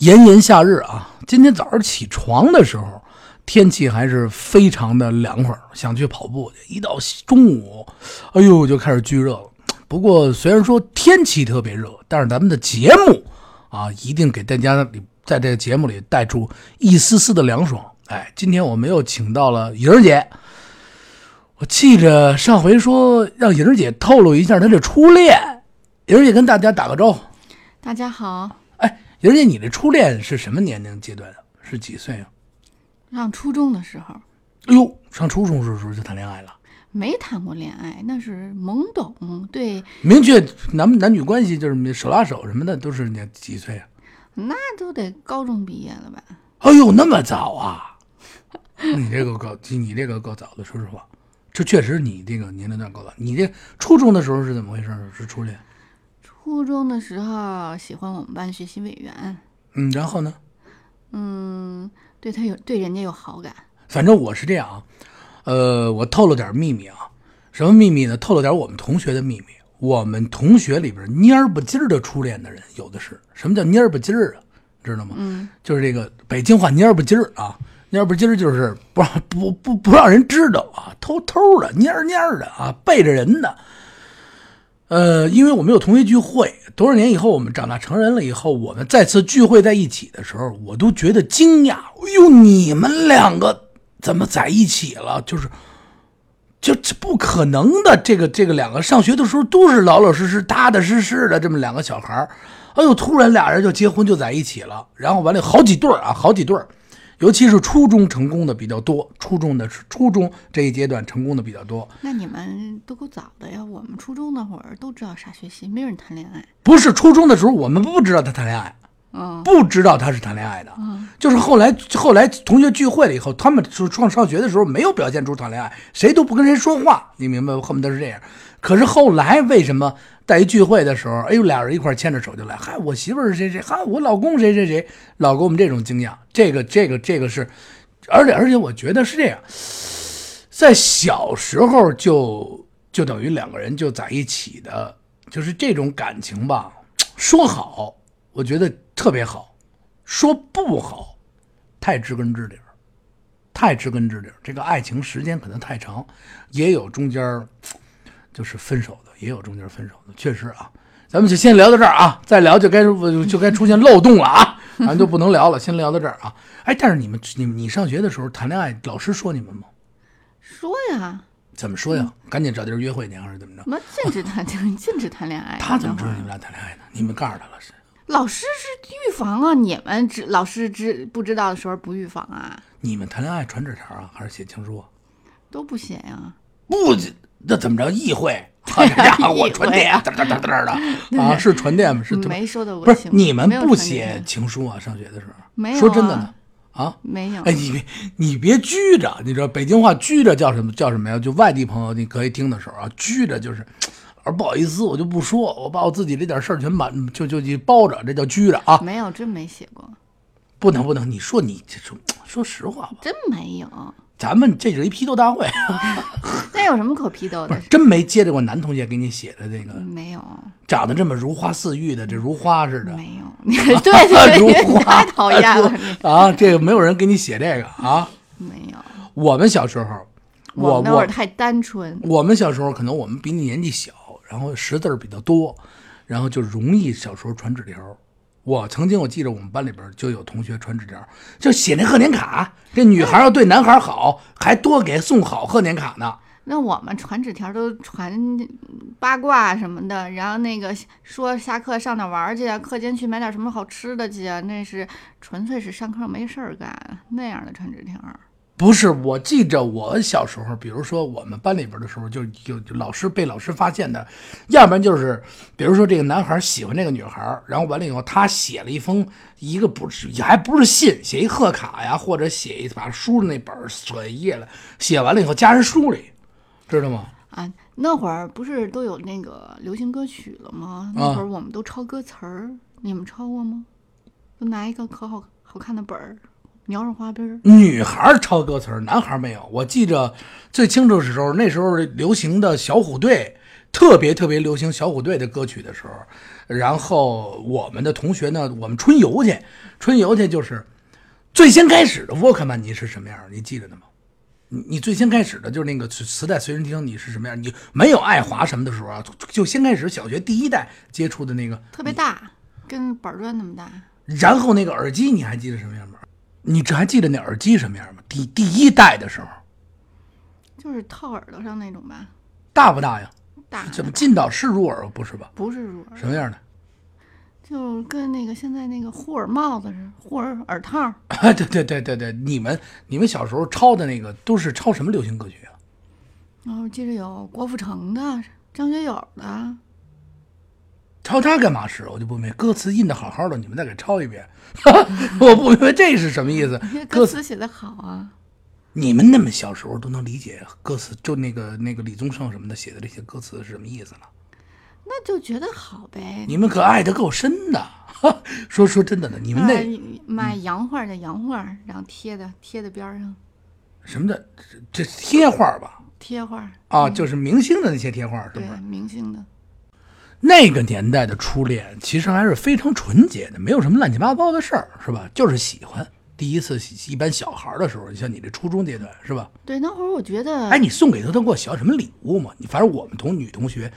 炎炎夏日啊，今天早上起床的时候，天气还是非常的凉快，想去跑步去。一到中午，哎呦，就开始巨热了。不过虽然说天气特别热，但是咱们的节目啊，一定给大家在这个节目里带出一丝丝的凉爽。哎，今天我们又请到了莹儿姐，我记着上回说让莹儿姐透露一下她的初恋，莹儿姐跟大家打个招呼。大家好，哎，莹儿姐，你的初恋是什么年龄阶段的？是几岁啊？上初中的时候哎呦，上初中的时候就谈恋爱了，没谈过恋爱，那是懵懂，对，明确男男女关系就是手拉手什么的，都是你几岁啊？那都得高中毕业了吧？哎呦，那么早啊！你这个够，你这个够早的，说实话，这确实你这个年龄段够早。你这初中的时候是怎么回事？是初恋？初中的时候喜欢我们班学习委员，嗯，然后呢？嗯，对他有对人家有好感。反正我是这样啊，呃，我透露点秘密啊，什么秘密呢？透露点我们同学的秘密。我们同学里边蔫儿不唧儿的初恋的人有的是。什么叫蔫儿不唧儿啊？知道吗？嗯，就是这个北京话蔫儿不唧儿啊，蔫儿不唧儿就是 不让不不不让人知道啊，偷偷的蔫儿蔫儿的啊，背着人的。呃，因为我们有同学聚会，多少年以后我们长大成人了以后，我们再次聚会在一起的时候，我都觉得惊讶。哎呦，你们两个怎么在一起了？就是，就这不可能的。这个这个两个上学的时候都是老老实实、踏踏实实的这么两个小孩，哎呦，突然俩人就结婚就在一起了，然后完了好几对啊，好几对儿。尤其是初中成功的比较多，初中的是初中这一阶段成功的比较多。那你们都够早的呀！我们初中那会儿都知道啥学习，没人谈恋爱。不是初中的时候，我们不知道他谈恋爱，嗯不知道他是谈恋爱的。嗯，就是后来后来同学聚会了以后，他们说上上学的时候没有表现出谈恋爱，谁都不跟谁说话，你明白吗？恨不得是这样。可是后来为什么在一聚会的时候，哎呦，俩人一块牵着手就来，嗨，我媳妇儿是谁谁，嗨，我老公谁谁谁，老给我们这种惊讶。这个这个这个是，而且而且我觉得是这样，在小时候就就等于两个人就在一起的，就是这种感情吧。说好，我觉得特别好；说不好，太知根知底儿，太知根知底儿。这个爱情时间可能太长，也有中间就是分手的，也有中间分手的，确实啊。咱们就先聊到这儿啊，再聊就该就该出现漏洞了啊，咱就不能聊了。先聊到这儿啊。哎，但是你们你你上学的时候谈恋爱，老师说你们吗？说呀，怎么说呀？赶紧找地儿约会去，还是怎么着？什么禁止谈 禁止谈恋爱？他怎么知道你们俩谈恋爱呢？你们告诉他了是？老师是预防啊，你们知老师知不知道的时候不预防啊？你们谈恋爱传纸条啊，还是写情书啊？都不写呀、不，那怎么着？议会？好家伙，我传电，嘚嘚嘚嘚的啊，是传电吗？是没收到过不是你们不写情书啊？上学的时候，没有说真的啊呢，啊，没有。哎，你别你别拘着，你知道北京话拘着叫什么叫什么呀？就外地朋友你可以听的时候啊，拘着就是，而不好意思，我就不说，我把我自己这点事儿全满就就就包着，这叫拘着啊，没有，真没写过，不能不能，你说你这说说实话吧，真没有。咱们这是一批斗大会，那 有什么可批斗的？真没接着过男同学给你写的这个没有，长得这么如花似玉的，这如花似的。没有。对对如对，花 太讨厌了。如啊！这个没有人给你写这个啊。没有，我们小时候，我那会儿太单纯。我们小时候可能我们比你年纪小，然后识字儿比较多，然后就容易小时候传纸条。我曾经我记得我们班里边就有同学传纸条，就写那贺年卡，这女孩要对男孩好，还多给送好贺年卡呢。那我们传纸条都传八卦什么的，然后那个说下课上哪玩去啊，课间去买点什么好吃的去啊，那是纯粹是上课没事儿干那样的传纸条。不是，我记着我小时候，比如说我们班里边的时候，就有就老师被老师发现的，要不然就是，比如说这个男孩喜欢这个女孩，然后完了以后，他写了一封一个不是也还不是信，写一贺卡呀，或者写一把书的那本儿扯一页了，写完了以后加人书里，知道吗？啊，那会儿不是都有那个流行歌曲了吗？那会儿我们都抄歌词儿，你们抄过吗？都拿一个可好好看的本儿，描上花边儿。女孩抄歌词儿，男孩没有。我记着最清楚的时候，那时候流行的小虎队特别特别流行小虎队的歌曲的时候，然后我们的同学呢，我们春游去，春游去就是最先开始的沃克曼尼是什么样儿？你记着呢吗？你你最先开始的就是那个磁磁带随身听，你是什么样儿？你没有爱华什么的时候啊，就就先开始小学第一代接触的那个，特别大，跟板砖那么大。然后那个耳机你还记得什么样吗？你这还记得那耳机什么样吗？第第一代的时候就是套耳朵上那种吧，大不大呀？大怎么进到是入耳不是吧？不是入耳，什么样的？就跟那个现在那个护耳帽子似的，护耳耳套。啊，对对对对对，你们你们小时候抄的那个都是抄什么流行歌曲啊？然后记着有郭富城的、张学友的，抄它干嘛使？我就不明白，歌词印的好好的，你们再给抄一遍，我不明白这是什么意思因为。歌词写的好啊。你们那么小时候都能理解歌词，就那个那个李宗盛什么的写的这些歌词是什么意思呢？那就觉得好呗。你们可爱的够深的。说说真的呢，你们那卖卖洋画的洋画，然后贴的贴在边上，什么的，这这贴画吧？贴画。啊，就是明星的那些贴画，是对不是？明星的，那个年代的初恋其实还是非常纯洁的，没有什么乱七八糟的事儿，是吧？就是喜欢。第一次喜一般小孩儿的时候，像你这初中阶段，是吧？对那会儿我觉得，哎，你送给他他过小什么礼物吗？你反正我们同女同学，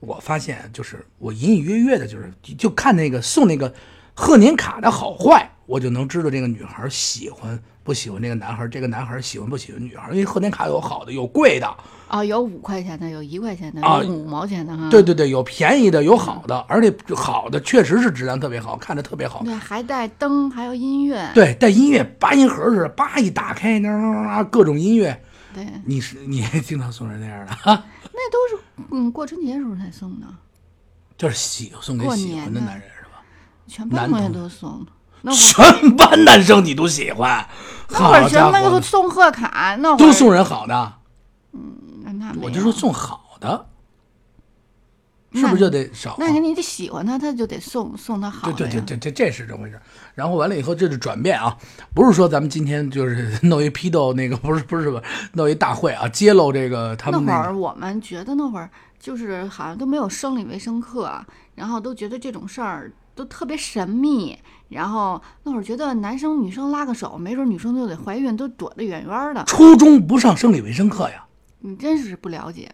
我发现就是我隐隐约约的，就是就看那个送那个贺年卡的好坏，我就能知道这个女孩喜欢不喜欢这个男孩，这个男孩喜欢不喜欢女孩，因为贺年卡有好的有贵的，啊，有五块钱的，有一块钱的，啊有五毛钱的哈。对对对，有便宜的有好的，而且好的确实是质量特别好，看着特别好。对，还带灯，还有音乐。对，带音乐八音盒似的，叭一打开，那那各种音乐，对，你是你也经常送人那样的。哈，那都是嗯过春节时候才送的，就是喜送给喜欢的男人是吧？全班同学都送。全班男生你都喜欢，那会儿全班都送贺卡，那会儿都送人好的，那那没有我就说送好的，是不是就得少？那你得喜欢他，他就得送送他好对。对对对，这这是这么回事。然后完了以后，这是转变啊，不是说咱们今天就是 弄一批斗那个，不是不是吧？弄一大会啊，揭露这个他们那会。儿我们觉得那会儿就是好像都没有生理卫生课，然后都觉得这种事儿都特别神秘，然后那会儿觉得男生女生拉个手，没准女生就得怀孕，都躲得远远的。初中不上生理卫生课呀？你真是不了解。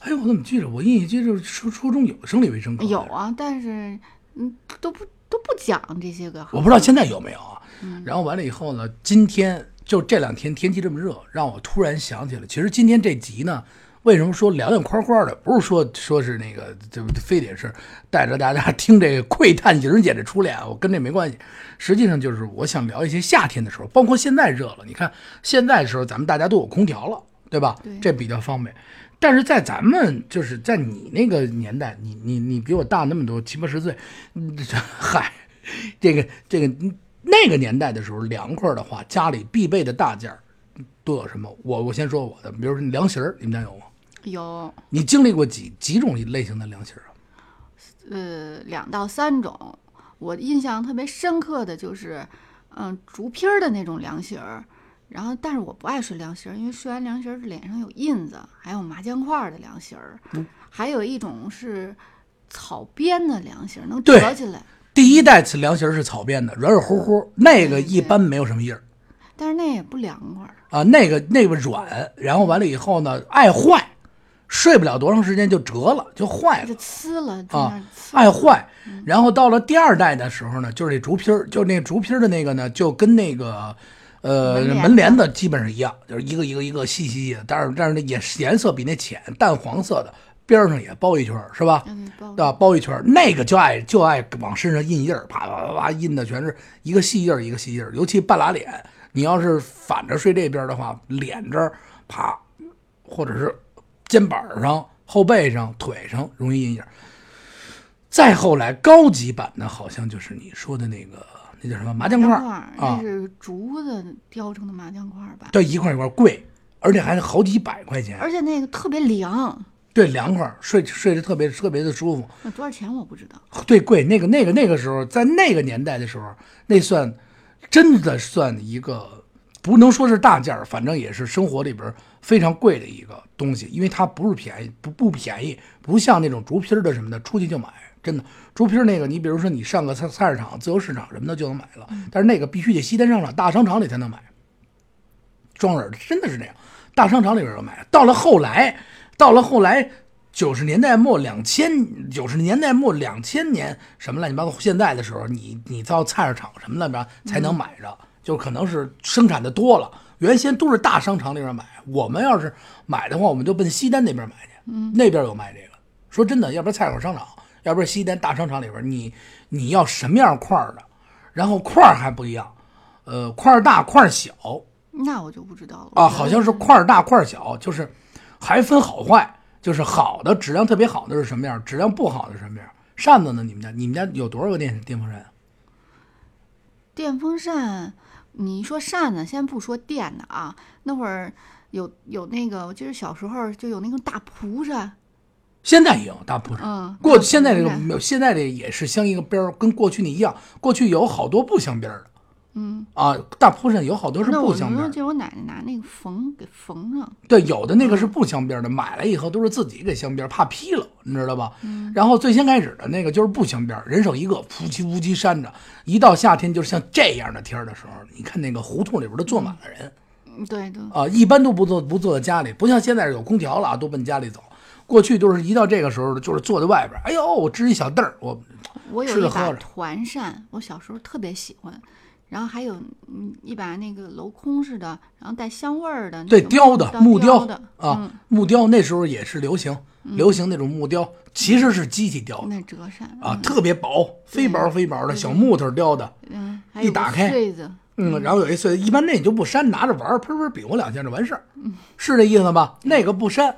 哎呦，我怎么记着？我印象记着初初中有生理卫生课。有，啊，但是嗯都不都不讲这些个。我不知道现在有没有啊。嗯然后完了以后呢，今天就这两天天气这么热，让我突然想起了，其实今天这集呢，为什么说凉凉快快的？不是说说是那个，就非得是带着大家 听这个窥探莹儿姐的初恋啊，我跟这没关系。实际上就是我想聊一些夏天的时候，包括现在热了，你看现在的时候咱们大家都有空调了，对吧？对这比较方便。但是在咱们就是在你那个年代，你你你比我大那么多七八十岁，嗯这嗨，这个这个嗯那个年代的时候凉快的话，家里必备的大件儿都有什么？我我先说我的，比如说凉席儿，你们家有吗？有你经历过几几种类型的凉席儿啊？呃两到三种，我印象特别深刻的就是，嗯，竹皮儿的那种凉席儿。然后，但是我不爱睡凉席儿，因为睡完凉席儿脸上有印子，还有麻将块儿的凉席儿，还有一种是草编的凉席儿，能折起来。第一代凉席儿是草编的，软软乎乎，那个一般没有什么印儿但是那也不凉快。啊，那个那个软，然后完了以后呢，爱坏，睡不了多长时间就折了，就坏了就。呲了，啊爱坏。然后到了第二代的时候呢，就是这竹皮儿，就那竹皮儿的那个呢，就跟那个呃门帘子基本上一样，就是一个一个一个细细细的，但是但是那颜颜色比那浅，淡黄色的，边上也包一圈，是吧？嗯，包对吧？包一圈，那个就爱就爱往身上印印儿，啪啪啪啪印的全是一个细印儿一个细印儿，尤其半拉脸，你要是反着睡这边的话，脸这儿啪，或者是肩膀上、后背上、腿上容易印印儿。再后来高级版的，好像就是你说的那个那叫什么麻将块儿，啊那，是竹子雕成的麻将块儿吧？对，一块儿一块儿贵，而且还是好几百块钱。而且那个特别凉，对，凉快儿，睡睡得特别特别的舒服。那多少钱我不知道。对，贵那个那个那个时候，在那个年代的时候，那算真的算一个不能说是大件儿，反正也是生活里边非常贵的一个东西，因为它不是便宜，不不便宜，不像那种竹皮儿的什么的，出去就买。真的，竹皮儿那个，你比如说你上个菜菜市场、自由市场什么的就能买了，但是那个必须得西单商场、大商场里才能买。装耳的真的是这样，大商场里边有买。到了后来，到了后来，九十年代末、两千九十年代末、两千年什么乱七八糟，现在的时候，你你到菜市场什么的边才能买着，就可能是生产的多了。原先都是大商场里边买，我们要是买的话，我们就奔西单那边买去，嗯，那边有卖这个。说真的，要不然菜口商场，要不是西单大商场里边，你你要什么样块儿的，然后块儿还不一样，呃，块儿大块儿小。那我就不知道了啊，好像是块儿大块儿小，就是还分好坏，就是好的质量特别好的是什么样，质量不好的是什么样。扇子呢？你们家你们家有多少个电电风扇？电风扇，你说扇子，先不说电的啊，那会儿有有那个，我记得小时候就有那种大蒲扇，现在也有大蒲扇。嗯，过现在这个没有，现在这也是镶一个边儿，跟过去那一样。过去有好多不镶边儿的。嗯，啊，大蒲扇有好多是不镶边儿的。那就我奶奶拿那个缝给缝上，对，有的那个是不镶边儿的，买来以后都是自己给镶边，怕劈了，你知道吧？然后最先开始的那个就是不镶边，人手一个，夫妻夫妻扇着。一到夏天，就是像这样的天儿的时候，你看那个胡同里边都坐满了人嗯，对对，啊，一般都不坐不坐在家里，不像现在有空调了啊，都奔家里走。过去都是一到这个时候，就是坐在外边儿，哎呦，我支一小凳儿，我我有一把团扇，我小时候特别喜欢。然后还有嗯一把那个镂空似的，然后带香味儿的对雕的木雕的啊嗯，木雕那时候也是流行，流行那种木雕，其实是机器雕的那折扇啊，特别薄，非薄非薄的小木头雕的。嗯，一打开穗子，嗯，然后有一岁，一般那你就不扇，拿着玩儿，喷喷比划两下就完事儿，是这意思吧？那个不扇。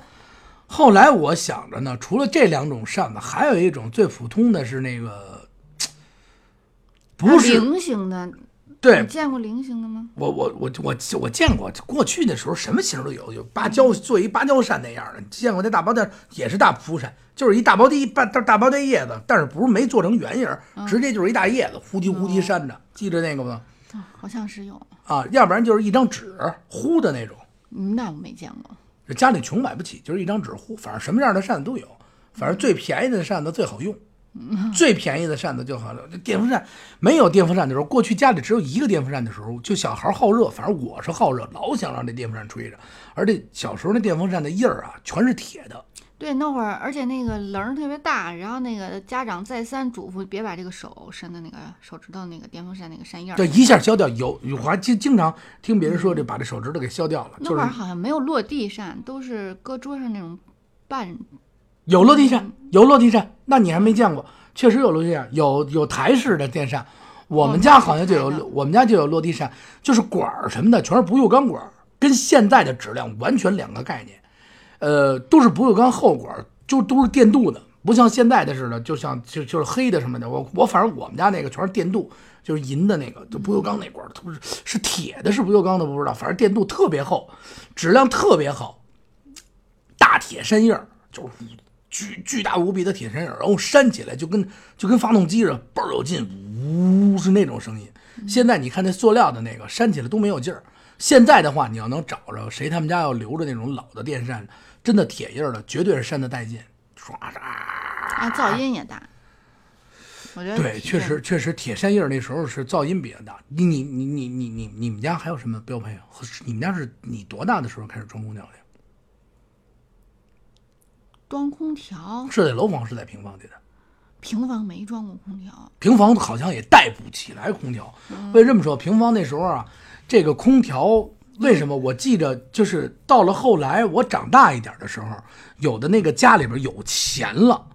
后来我想着呢，除了这两种扇子，还有一种最普通的是那个，不啊是菱形的，对你见过菱形的吗？我我我我我见过，过去那时候什么形儿都有，有芭蕉做一芭蕉扇那样的，见过那大包袋也是大蒲扇，就是一大包地大大大包袋叶子，但是不是没做成圆形儿，直接就是一大叶子，呼叽呼叽扇着，记着那个吗？啊，好像是有，啊，要不然就是一张纸糊的那种。嗯那我没见过。家里穷买不起，就是一张纸糊，反正什么样的扇子都有，反正最便宜的扇子最好用，最便宜的扇子就好了。这电风扇没有电风扇的时候，过去家里只有一个电风扇的时候，就小孩好热，反正我是好热，老想让这电风扇吹着。而且小时候那电风扇的印儿啊，全是铁的，对，那会儿而且那个棱儿特别大，然后那个家长再三嘱咐别把这个手伸的那个手指头那个电风扇那个扇叶儿。这一下削掉。有我还经经常听别人说，这把这手指头给削掉了，那会儿好像没有落地扇，都是搁桌上那种半有落地扇，有落地扇，那你还没见过？确实有落地扇，有有台式的电扇。我们家好像就有，我们家就有落地扇，就是管儿什么的全是不锈钢管儿，跟现在的质量完全两个概念。呃，都是不锈钢后管，就都是电镀的，不像现在的似的，就像就就是黑的什么的。我我反正我们家那个全是电镀，就是银的那个，就不锈钢那管不是是铁的，是不锈钢的不知道，反正电镀特别厚，质量特别好，大铁扇叶儿，就是巨巨大无比的铁扇叶儿，然后扇起来就跟就跟发动机似的，倍儿有劲，呜是那种声音。现在你看那塑料的那个扇起来都没有劲儿。现在的话，你要能找着谁他们家要留着那种老的电扇，真的铁印儿的，绝对是扇的带劲，唰唰。啊，噪音也大。我觉得对，确实确实，铁扇印儿那时候是噪音比较大。你你你你你你你们家还有什么标配啊？你们家是你多大的时候开始装空调的？装空调，是在楼房是在平房里的？平房没装过空调。平房好像也带不起来空调。为这么说，平房那时候啊，这个空调为什么我记着，就是到了后来我长大一点的时候，有的那个家里边有钱了，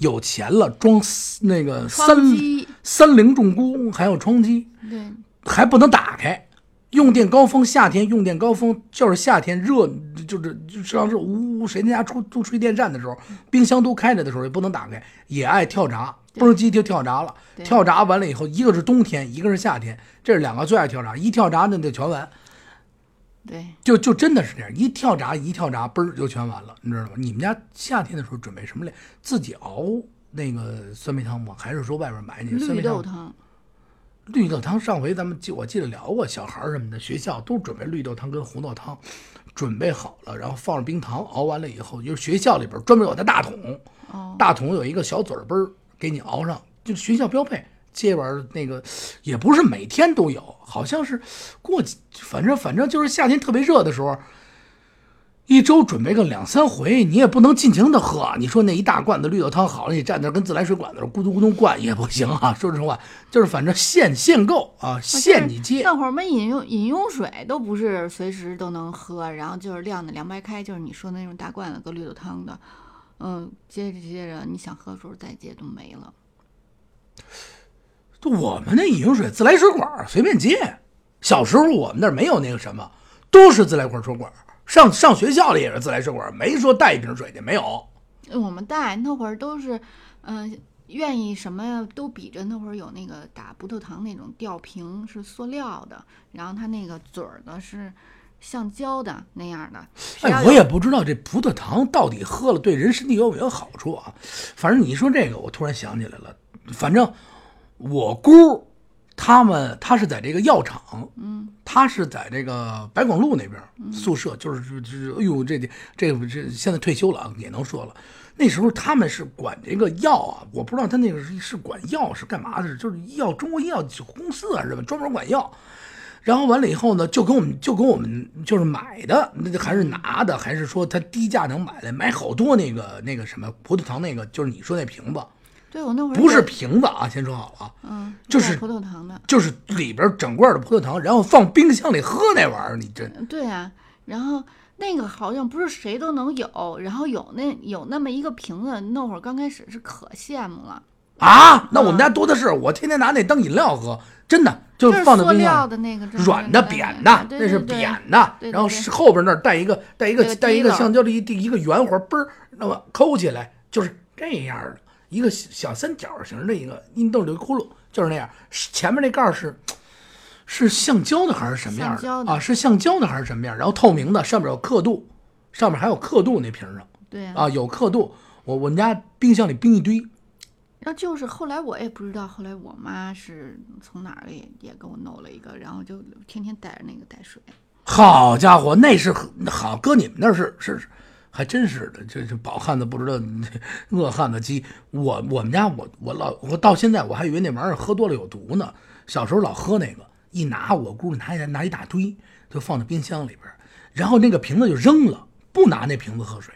有钱了装那个三三菱重工，还有窗机，对，还不能打开。用电高峰，夏天用电高峰就是夏天热，就是就像是呜呜，谁家家出都吹电扇的时候，冰箱都开着的时候也不能打开，也爱跳闸，嘣儿机就跳闸了。跳闸完了以后，一个是冬天，一个是夏天，这是两个最爱跳闸。一跳闸那就全完，对，就就真的是这样，一跳闸一跳闸，嘣儿就全完了，你知道吗？你们家夏天的时候准备什么嘞？自己熬那个酸梅汤吗？还是说外边买那个酸梅汤？绿豆汤，绿豆汤上回咱们记我记得聊过，小孩儿什么的，学校都准备绿豆汤跟红豆汤，准备好了，然后放上冰糖，熬完了以后，就是学校里边专门有的大桶，哦，大桶有一个小嘴儿嘣儿给你熬上，就是学校标配。这玩那个也不是每天都有，好像是过几，反正反正就是夏天特别热的时候，一周准备个两三回，你也不能尽情的喝。你说那一大罐子绿豆汤好了，你站那跟自来水管子咕嘟咕嘟灌也不行啊。说实话，就是反正限限购啊，限你接。那会儿我们饮用饮用水都不是随时都能喝，然后就是晾的凉白开，就是你说的那种大罐子搁绿豆汤的，嗯，接着接着你想喝的时候再接都没了。就我们那饮用水自来水管儿随便接，小时候我们那儿没有那个什么，都是自来水管儿。上上学校里也是自来水管儿，没说带一瓶水去，没有。我们带那会儿都是，嗯、愿意什么呀都比着那会儿有那个打葡萄糖那种吊瓶是塑料的，然后它那个嘴儿呢是橡胶的那样的。哎，我也不知道这葡萄糖到底喝了对人身体有没有好处啊。反正你一说这个，我突然想起来了。反正我姑他们他是在这个药厂，嗯，他是在这个白广路那边宿舍，就是就是，哎呦，这这这这现在退休了啊，也能说了。那时候他们是管这个药啊，我不知道他那个是是管药是干嘛的，就是药中国医药公司啊，是吧？专门管药。然后完了以后呢，就跟我们就跟我们就是买的，那还是拿的，还是说他低价能买来，买好多那个那个什么葡萄糖那个，就是你说那瓶子，对我那会儿不是瓶子啊，先说好了啊，嗯，就是葡萄糖的。就是里边整罐的葡萄糖，然后放冰箱里喝那玩意儿，你真对啊，然后那个好像不是谁都能有，然后有那有那么一个瓶子，那会儿刚开始是可羡慕了，啊？那我们家多的是，我天天拿那当饮料喝，真的就就是放在冰箱里。的那个软的、扁的，那是扁的，然后是后边那儿带一个带一个带一个橡胶的一一个圆环，嘣儿，那么抠起来就是这样的一个小三角形的一个印豆的窟窿，就是那样。前面那盖儿是是橡胶的还是什么样的啊？是橡胶的还是什么样？然后透明的，上面有刻度，上面还有刻度那瓶上对啊，啊有刻度。我我们家冰箱里冰一堆，然后就是后来我也不知道，后来我妈是从哪儿也也给我弄了一个，然后就天天带着那个带水。好家伙，那是好，搁你们那是，是还真是的，这这饱汉子不知道饿汉子饥。我我们家我我老我到现在我还以为那玩意儿喝多了有毒呢。小时候老喝那个，一拿我姑拿一拿一大堆，就放在冰箱里边，然后那个瓶子就扔了，不拿那瓶子喝水，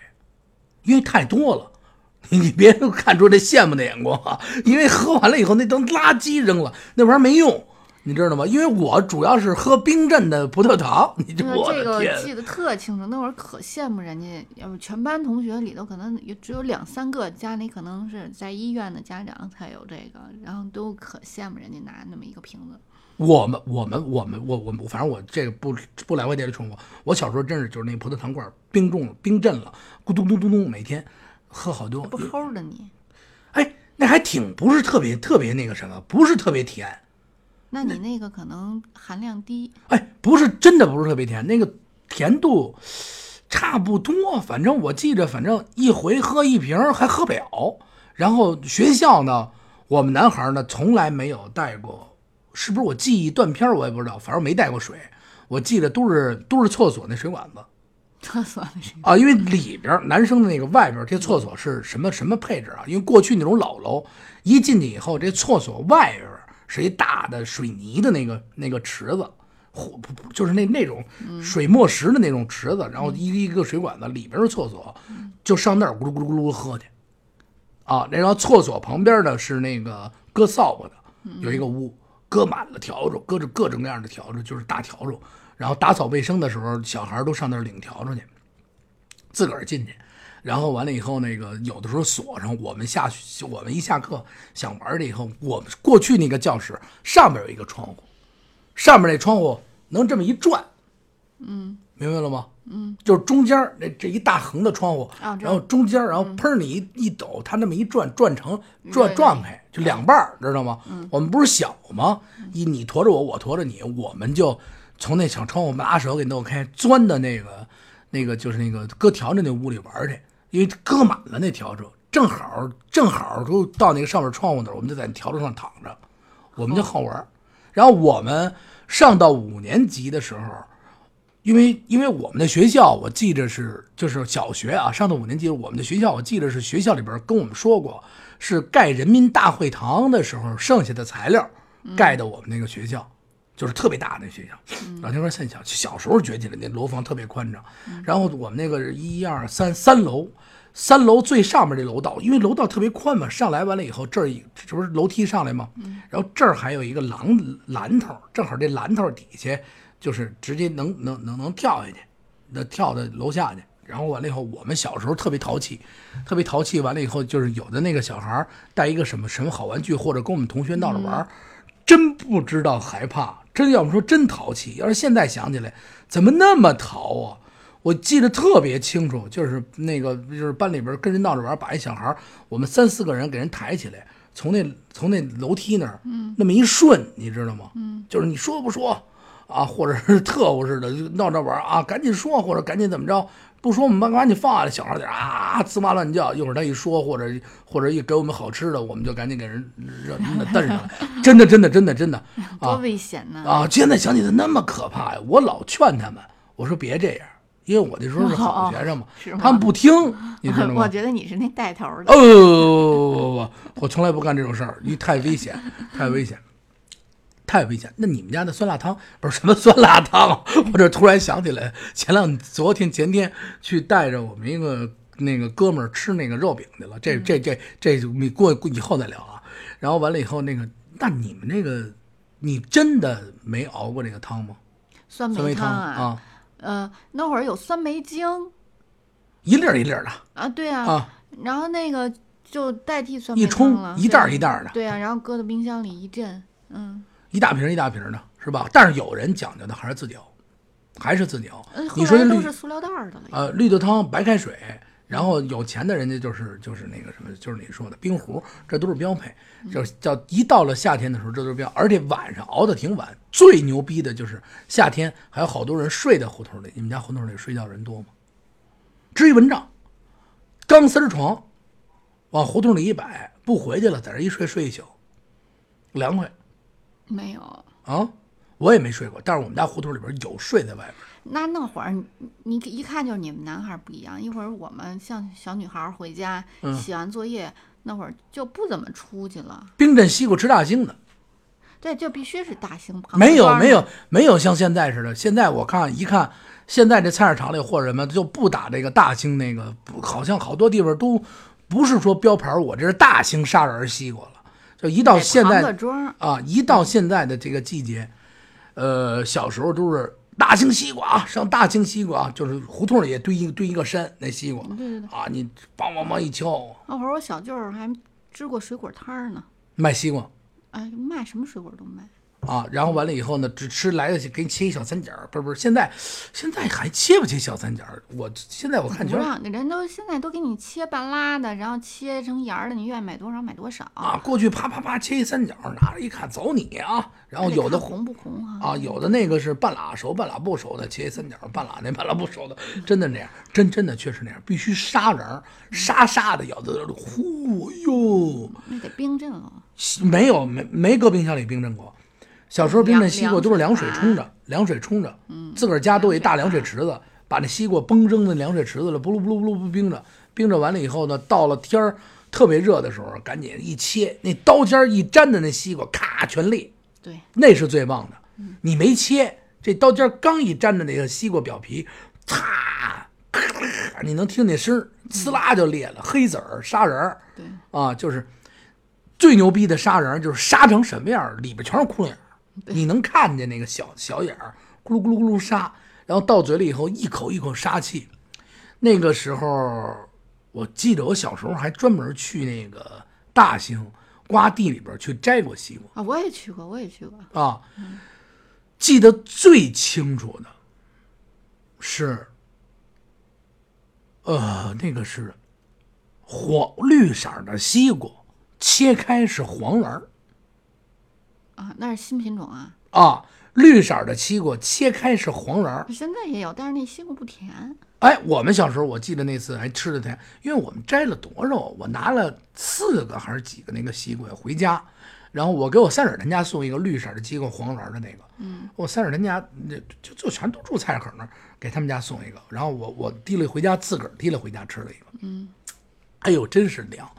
因为太多了。你 你别看出这羡慕的眼光啊，因为喝完了以后那当垃圾扔了，那玩意儿没用，你知道吗？因为我主要是喝冰镇的葡萄糖，你这这个我，记得特清楚，那会儿可羡慕人家，要不全班同学里头可能也只有两三个家里可能是在医院的家长才有这个，然后都可羡慕人家拿那么一个瓶子。我们我们我们我我我反正我这个不不来回这里重复。我小时候真是就是那葡萄糖罐冰冻了冰镇了，咕咚咚咚咚，每天喝好多不。齁的你，哎，那还挺不是特别特别那个什么，不是特别甜。那你那个可能含量低。哎，不是真的不是特别甜，那个甜度差不多。反正我记着，反正一回喝一瓶还喝不了。然后学校呢，我们男孩呢从来没有带过，是不是我记忆断片儿我也不知道，反正没带过水。我记得都是都是厕所那水管子厕所的啊，因为里边男生的那个外边这厕所是什么什么配置啊？因为过去那种老楼，一进去以后，这厕所外边儿是一大的水泥的那个那个池子，就是那那种水磨石的那种池子，然后一个一个水管子，里边是厕所，就上那儿咕噜咕噜咕噜喝去。啊，然后厕所旁边呢是那个搁扫把的，有一个屋，搁满了笤帚，搁着各种各样的笤帚，就是大笤帚。然后打扫卫生的时候，小孩都上那儿领笤帚去，自个儿进去。然后完了以后，那个有的时候锁上，我们下去，我们一下课想玩了以后，我们过去那个教室上面有一个窗户，上面那窗户能这么一转，嗯，明白了吗？嗯，就是中间那这一大横的窗户，啊然后中间，然后砰儿你一一抖，它那么一转，转成转转开，就两半儿，知道吗？我们不是小吗？一你驮着我，我驮着你，我们就从那小窗户把手给弄开，钻到那个那个就是那个搁笤帚那屋里玩去，因为搁满了那笤帚，正好正好都到那个上面窗户那儿，我们就在笤帚上躺着，我们就好玩。然后我们上到五年级的时候，因为因为我们的学校，我记着是就是小学啊，上到五年级，我们的学校我记得是学校里边跟我们说过，是盖人民大会堂的时候剩下的材料盖的我们那个学校。就是特别大那学校，老天哥现小，小时候觉起来那楼房特别宽敞，然后我们那个一二三三楼，三楼最上面这楼道，因为楼道特别宽嘛，上来完了以后这儿这不是楼梯上来吗？然后这儿还有一个廊栏头，正好这栏头底下就是直接能能能能跳下去，那跳到楼下去。然后完了以后，我们小时候特别淘气，特别淘气。完了以后，就是有的那个小孩儿带一个什么什么好玩具，或者跟我们同学闹着玩儿，真不知道害怕。真要不说真淘气，要是现在想起来，怎么那么淘啊？我记得特别清楚，就是那个就是班里边跟人闹着玩，把一小孩，我们三四个人给人抬起来，从那从那楼梯那儿，嗯，那么一顺，你知道吗？嗯，就是你说不说啊，或者是特务似的就闹着玩啊，赶紧说，或者赶紧怎么着。不说我们班赶紧放下来，小孩儿啊呲哇乱叫。一会儿他一说，或者或者一给我们好吃的，我们就赶紧给人扔那蹬上来。真的，真的，真的，真的，多危险呢！啊，现在想起来那么可怕呀！我老劝他们，我说别这样，因为我那时候是好学生嘛，他们不听，你知道吗？我觉得你是那带头的。哦不不不不，我从来不干这种事儿，你太危险，太危险。太危险！那你们家的酸辣汤不是什么酸辣汤？我这突然想起来，前两昨天前天去带着我们一个那个哥们儿吃那个肉饼去了。这这这这你过以后再聊啊。然后完了以后，那个那你们那个，你真的没熬过这个汤吗？酸梅汤啊？呃，那会儿有酸梅精，一粒儿一粒儿的啊，对啊。啊，然后那个就代替酸梅一冲一袋一袋的。对啊，然后搁到冰箱里一震，嗯。一大瓶一大瓶的，是吧？但是有人讲究的还是自己熬，还是自己熬。你说都是塑料袋的了。呃，绿豆汤白开水，然后有钱的人家就是就是那个什么，就是你说的冰壶，这都是标配。就叫一到了夏天的时候，这都是标。而且晚上熬的挺晚，最牛逼的就是夏天还有好多人睡在胡同里。你们家胡同里睡觉人多吗？支一蚊帐，钢丝床，往胡同里一摆，不回去了，在这一睡睡一宿，凉快。没有啊，我也没睡过，但是我们家胡同里边有睡在外边。那那会儿你一看就是你们男孩不一样，一会儿我们像小女孩回家写完作业那会儿就不怎么出去了。冰镇西瓜吃大兴的，对，就必须是大兴。没有没有没有像现在似的，现在我看一看，现在这菜市场里或者什么就不打这个大兴那个，好像好多地方都不是说标牌，我这是大兴沙仁西瓜了。就一到现在啊，一到现在的这个季节，呃，小时候都是大青西瓜啊，上大青西瓜就是胡同里也堆一堆一个山那西瓜，对对对，啊，你梆梆梆一敲。那会儿我小舅还支过水果摊呢，卖西瓜，哎，卖什么水果都卖。啊，然后完了以后呢，只吃来得及给你切一小三角，不是不是，现在现在还切不切小三角？我现在我看不让，人都现在都给你切半拉的，然后切成沿儿的，你愿意买多少买多少啊。过去啪啪啪切一三角，拿着一看走你啊，然后有的红不红啊？啊，有的那个是半拉熟半拉不熟的，切一三角，半拉那半拉不熟的，真的那样，真真的确实那样，必须杀人，杀杀的咬在那里，呼哟，那得冰镇了，没有没没搁冰箱里冰镇过。小时候冰镇西瓜都是凉水冲着，凉水冲着，自个儿家都有一大凉水池子，把那西瓜崩扔在凉水池子里，不噜不噜不噜不冰着，冰着完了以后呢，到了天儿特别热的时候，赶紧一切，那刀尖一沾的那西瓜，咔全裂。对，那是最棒的。你没切，这刀尖刚一沾着那个西瓜表皮，擦，你能听见声儿，呲啦就裂了，黑籽儿杀人儿。对，啊，就是最牛逼的杀人，就是杀成什么样，里边全是窟窿眼。你能看见那个小小眼儿咕噜咕噜咕噜沙，然后到嘴里以后一口一口杀气。那个时候，我记得我小时候还专门去那个大兴瓜地里边去摘过西瓜啊。我也去过，我也去过啊。记得最清楚的是，呃，那个是黄绿色的西瓜，切开是黄瓤儿。啊，那是新品种啊！啊，绿色的西瓜切开是黄瓤现在也有，但是那西瓜不甜。哎，我们小时候我记得那次还吃的甜，因为我们摘了多少，我拿了四个还是几个那个西瓜回家，然后我给我三婶他家送一个绿色的西瓜黄瓤的那个，嗯，我三婶他家那就就全都住菜市口那儿，给他们家送一个，然后我我提了回家自个儿提了回家吃了一个，嗯，哎呦，真是凉，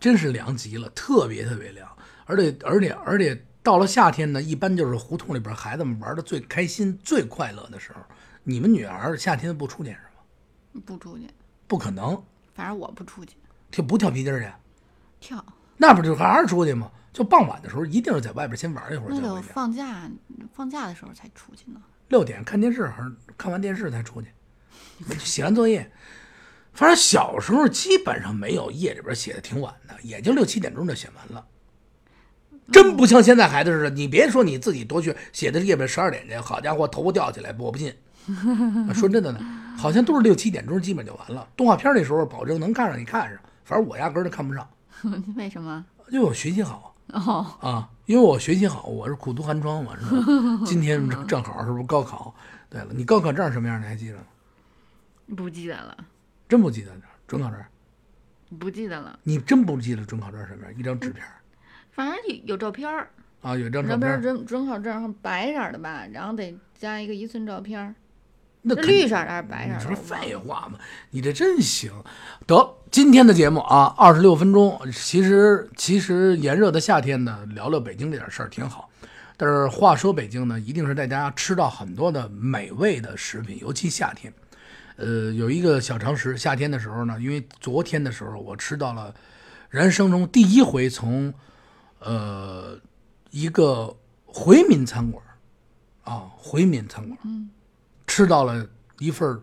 真是凉极了，特别特别凉，而且而且而且到了夏天呢，一般就是胡同里边孩子们玩的最开心、最快乐的时候。你们女儿夏天不出去是吗？不出去，不可能，反正我不出去跳不跳皮筋儿去？跳，那不就还是出去吗？就傍晚的时候，一定是在外边先玩一会儿那得。放假放假的时候才出去呢。六点看电视还是看完电视才出去，写完作业。反正小时候基本上没有夜里边写的挺晚的，也就六七点钟就写完了。真不像现在孩子似的，你别说你自己多去写的夜里十二点去，好家伙，头发掉起来，我不信。说真的呢，好像都是六七点钟基本就完了。动画片那时候保证能看上你看上，反正我压根儿就看不上，为什么？因为我学习好。哦，啊，因为我学习好，我是苦读寒窗嘛，是吧？今天正正好是不是高考？对了，你高考证什么样？你还记得吗？不记得了，真不记得了准考证？不记得了。你真不记得准考证什么样？一张纸片儿反正有有照片儿，啊，有一张照照片儿，准准考证白色儿的吧，然后得加一个一寸照片儿，那绿色儿的还是白色儿的？你这不是我忘了废话吗？你这真行。得，今天的节目啊，二十六分钟，其实其实炎热的夏天呢，聊聊北京这点事儿挺好。但是话说北京呢，一定是大家吃到很多的美味的食品，尤其夏天。呃，有一个小常识，夏天的时候呢，因为昨天的时候我吃到了人生中第一回从呃一个回民餐馆啊，回民餐馆，嗯，吃到了一份儿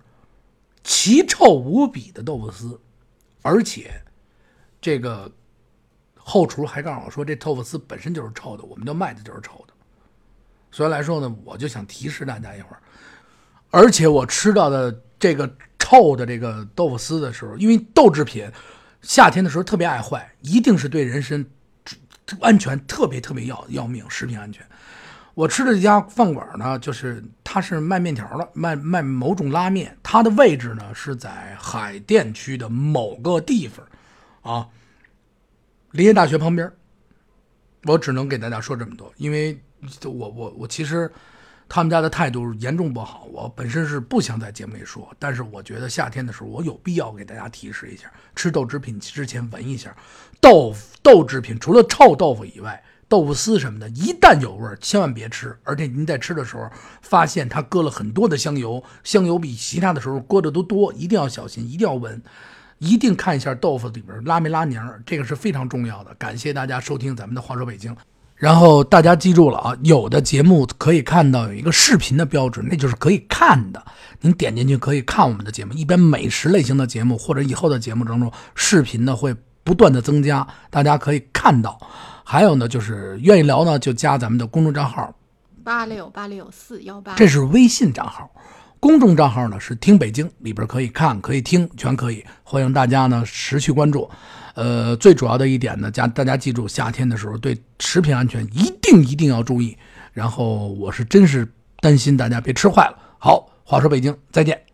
奇臭无比的豆腐丝，而且这个后厨还告诉我说，这豆腐丝本身就是臭的，我们就卖的就是臭的。所以来说呢，我就想提示大家一会儿，而且我吃到的这个臭的这个豆腐丝的时候，因为豆制品夏天的时候特别爱坏，一定是对人身安全特别特别要要命，食品安全。我吃的这家饭馆呢，就是它是卖面条的，卖卖某种拉面。它的位置呢是在海淀区的某个地方，啊，林业大学旁边。我只能给大家说这么多，因为我我我其实他们家的态度严重不好，我本身是不想在节目里说，但是我觉得夏天的时候我有必要给大家提示一下，吃豆制品之前闻一下，豆腐豆制品除了臭豆腐以外。豆腐丝什么的，一旦有味儿，千万别吃。而且您在吃的时候，发现它搁了很多的香油，香油比其他的时候搁的都多，一定要小心，一定要闻，一定看一下豆腐里边拉没拉黏儿，这个是非常重要的。感谢大家收听咱们的《话说北京》，然后大家记住了啊，有的节目可以看到有一个视频的标志，那就是可以看的，您点进去可以看我们的节目。一般美食类型的节目或者以后的节目当中，视频呢会不断的增加，大家可以看到。还有呢，就是愿意聊呢，就加咱们的公众账号，八六八六四幺八，这是微信账号。公众账号呢是听北京，里边可以看，可以听，全可以。欢迎大家呢持续关注。呃，最主要的一点呢，家大家记住，夏天的时候对食品安全一定一定要注意。然后我是真是担心大家别吃坏了。好，话说北京，再见。